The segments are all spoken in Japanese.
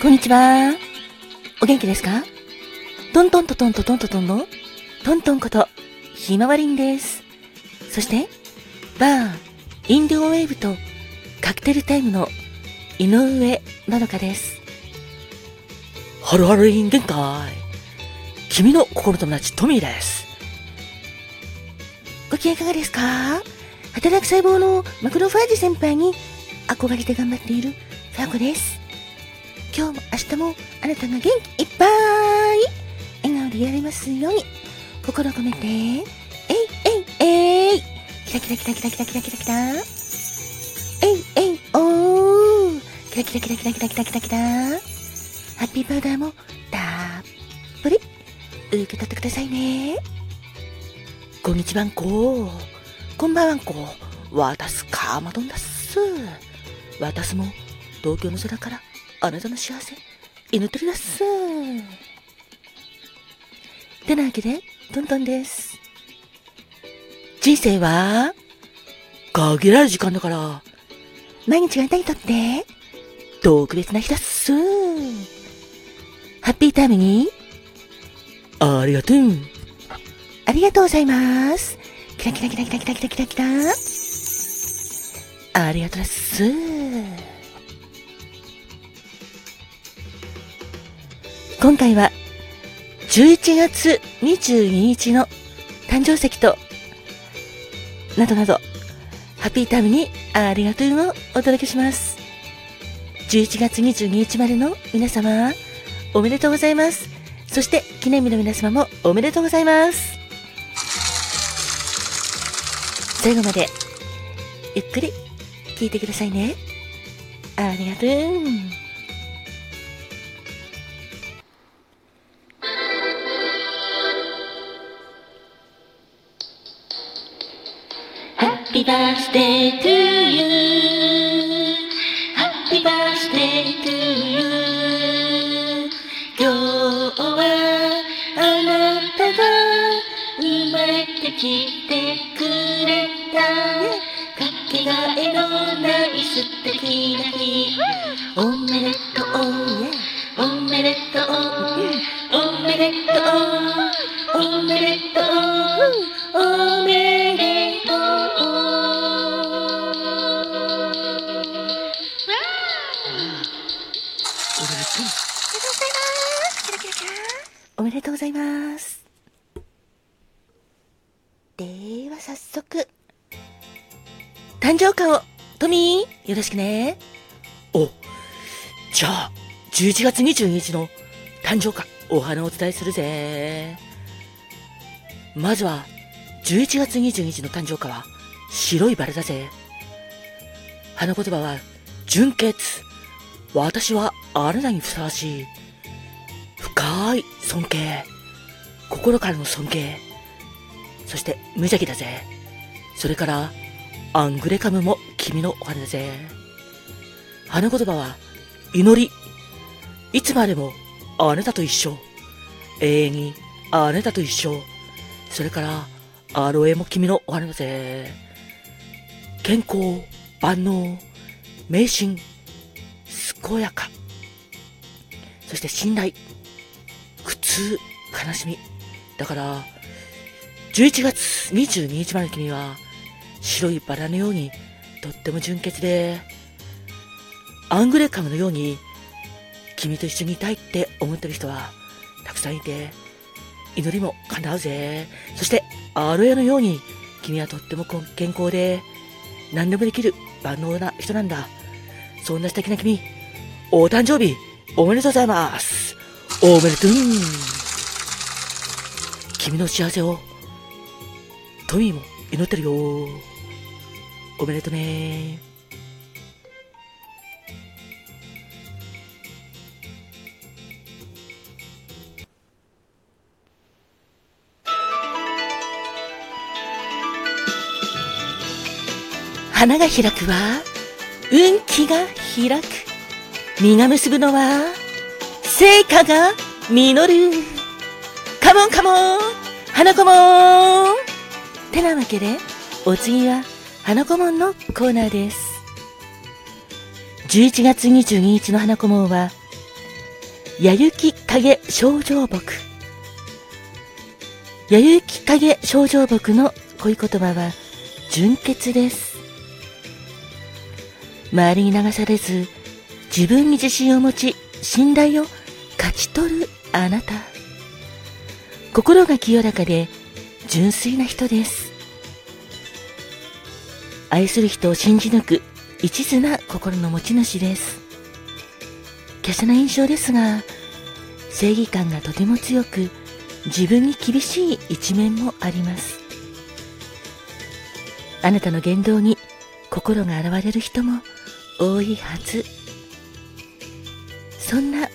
こんにちは。お元気ですか？トントントントントントントンのトントンことひまわりんです。そして、バー、インディゴウェーブとカクテルタイムの井上まどかです。ハロハロイン限界。君の心友達トミーです。ご機嫌いかがですか？働く細胞のマクロファージ先輩に憧れて頑張っているファーコです。今日も明日もあなたが元気いっぱい笑顔でやれますように心込めて、えいえいえいキラキラキラキラキラキラキラキラえいえいおーキラキラキラキラキラキラキラキラハッピーパウダーもたっぷり受け取ってくださいね。こんにちはんこ。こんばんはんこ。わたすかまどんだっす。わたすも東京の空からあなたの幸せ祈ってるだっす。てなわけで、トントンです。人生は、限られる時間だから、毎日があなたにとって、特別な日だっす。ハッピータイムに、ありがとう。ありがとうございます。キラキラキラキラキラキラキラ。ありがとうです。回は、11月22日の誕生石と、などなど、ハッピータイムにありがとうをお届けします。11月22日までの皆様、おめでとうございます。そして、記念日の皆様もおめでとうございます。最後まで、ゆっくり聞いてくださいね。ありがとう。Happy birthday to you. Happy birthday to you. 今日はあなたが生まれてきてくれたかけがえのない素敵な日おめでとうでは早速、誕生花を、トミー、よろしくね。お、じゃあ、11月22日の誕生花、お花をお伝えするぜ。まずは、11月22日の誕生花は、白いバラだぜ。花言葉は、純潔。私はあなたにふさわしい。深い尊敬。心からの尊敬。そして無邪気だぜ。それから、アングレカムも君のお花だぜ。花言葉は、祈り。いつまでもあなたと一緒。永遠にあなたと一緒。それから、アロエも君のお花だぜ。健康、万能、迷信、健やか。そして信頼。苦痛、悲しみ。だから、11月22日まで君は、白いバラのように、とっても純潔で、アングレカムのように、君と一緒にいたいって思ってる人は、たくさんいて、祈りも叶うぜ。そして、アロエのように、君はとっても健康で、何でもできる万能な人なんだ。そんな素敵な君、お誕生日、おめでとうございます。おめでとう。君の幸せを、トミーも祈ってるよ。おめでとね。花が開くは、運気が開く。実が結ぶのは、成果が実る。カモンカモン花子もてなわけで、お次は、花子もんのコーナーです。11月22日の花子もんは、やゆき影症状木。やゆき影症状木の恋言葉は、純潔です。周りに流されず、自分に自信を持ち、信頼を勝ち取るあなた。心が清らかで、純粋な人です。愛する人を信じ抜く一途な心の持ち主です。華奢な印象ですが、正義感がとても強く、自分に厳しい一面もあります。あなたの言動に心が洗われる人も多いはず。そんな、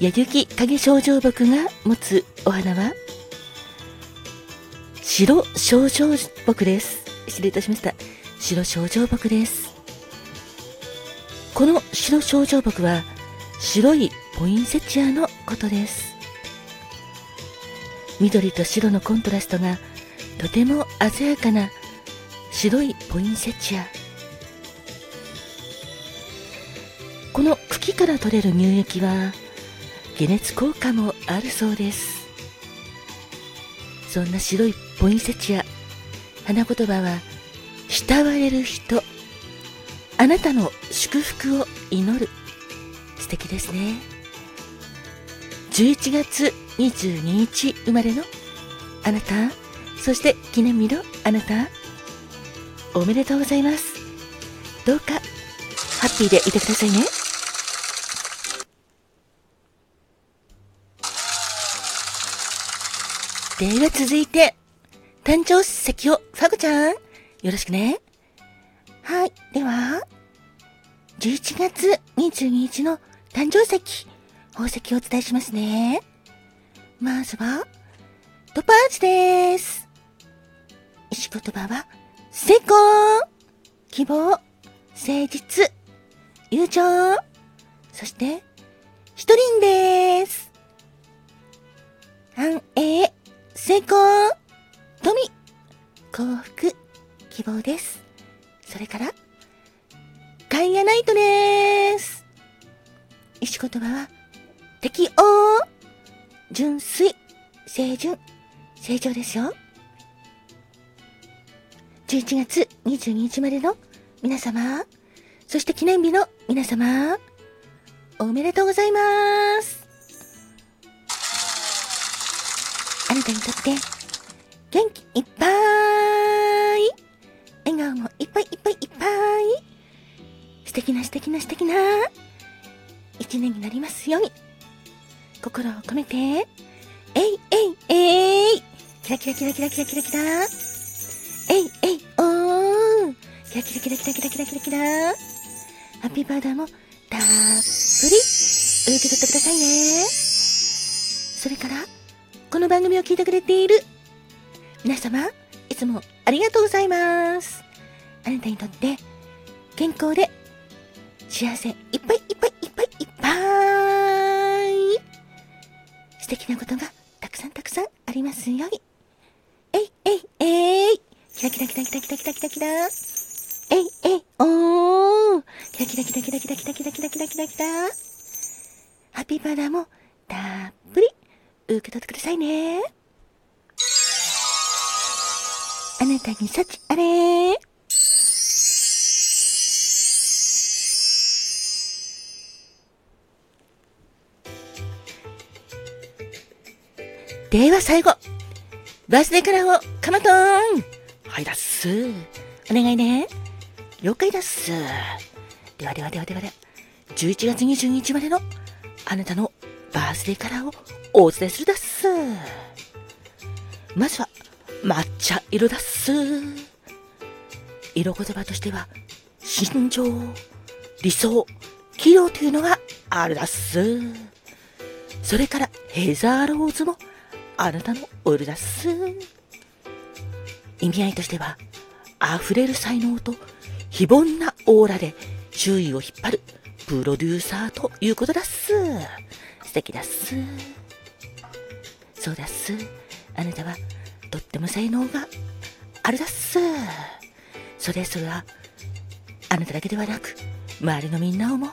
矢雪影症状木が持つお花は、白症状木です。失礼いたしました。白症状木です。この白症状木は白いポインセチアのことです。緑と白のコントラストがとても鮮やかな白いポインセチア。この茎から取れる乳液は解熱効果もあるそうです。そんな白いポインセチア、花言葉は慕われる人。あなたの祝福を祈る。素敵ですね。11月22日生まれのあなた。そして記念日のあなた。おめでとうございます。どうかハッピーでいてくださいね。では続いて誕生石をファグちゃんよろしくね。はい。では、11月22日の誕生石、宝石をお伝えしますね。まずは、トパーチです。石言葉は、成功希望誠実友情そして、一人です。繁栄成功富幸福希望です。それから、ガイアナイトです。石言葉は、適応、純粋、清純、成長ですよ。11月22日までの皆様、そして記念日の皆様、おめでとうございます。あなたにとって、元気いっぱい。笑顔もいっぱいいっぱいいっぱい。素敵な素敵な素敵な。一年になりますように。心を込めて、えいえいえい。キラキラキラキラキラキラキラ。えいえいおー。キラキラキラキラキラキラキラキラ。ハッピーバーダーもたっぷり。受け取ってくださいね。それから、この番組を聞いてくれている皆様、いつもありがとうございます。あなたにとって健康で幸せいっぱいいっぱいいっぱいいっぱい素敵なことがたくさんたくさんありますように。えいえいえいキラキラキラキラキラキラキラキラえいえいおーキラキラキラキラキラキラキラキラキラキラキラハッピーバーダーもたっぷり受け取ってくださいね。あなたに幸あれでは最後、バースデーカラーをカマトーンはいだっす。お願いね。了解だっす。ではではではではでは、11月22日までのあなたのバースデーカラーをお伝えするだっす。まずは、抹茶色だっす。色言葉としては、心情、理想、器量というのがあるだっす。それからヘザーローズもあなたのオイルだっす。意味合いとしては、溢れる才能と非凡なオーラで周囲を引っ張るプロデューサーということだっす。素敵だっす。そうだっす。あなたはとっても才能があるだっす。それそれは、あなただけではなく、周りのみんなをも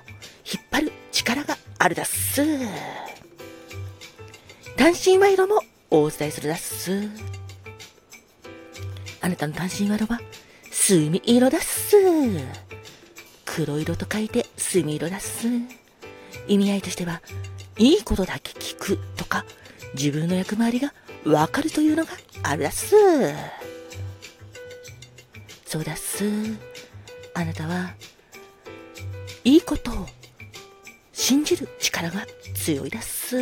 引っ張る力があるだっす。単身賄賂もお伝えするだっす。あなたの単身賄賂は、墨色だっす。黒色と書いて墨色だっす。意味合いとしては、いいことだけ聞くとか、自分の役回りがわかるというのがあるだっす。そうだっす。あなたは、いいことを信じる力が強いだっす。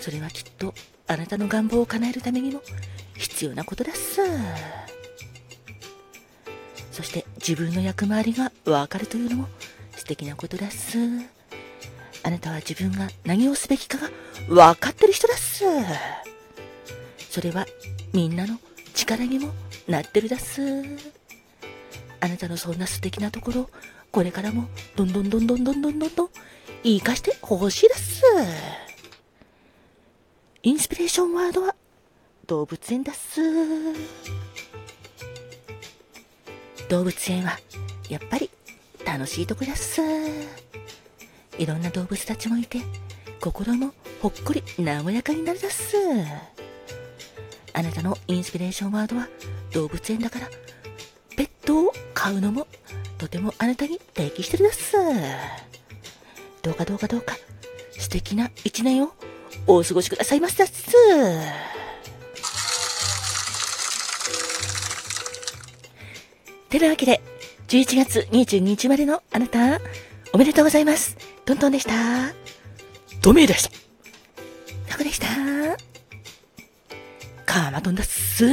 それはきっとあなたの願望を叶えるためにも必要なことだっす。そして自分の役回りがわかるというのも素敵なことだっす。あなたは自分が何をすべきかがわかってる人だっす。それはみんなの力にもなってるだす。あなたのそんな素敵なところ、これからもどんどんどんどんどんどんどんどん生かしてほしいです。インスピレーションワードは動物園だす。動物園はやっぱり楽しいとこだす。いろんな動物たちもいて、心もほっこり和やかになるだす。あなたのインスピレーションワードは動物園だから、ペットを飼うのもとてもあなたに適してるだっす。どうかどうかどうか、素敵な一年をお過ごしくださいましたっす。てなわけで、11月22日までのあなた、おめでとうございます。トントンでした。トミーでした。アマトだっす。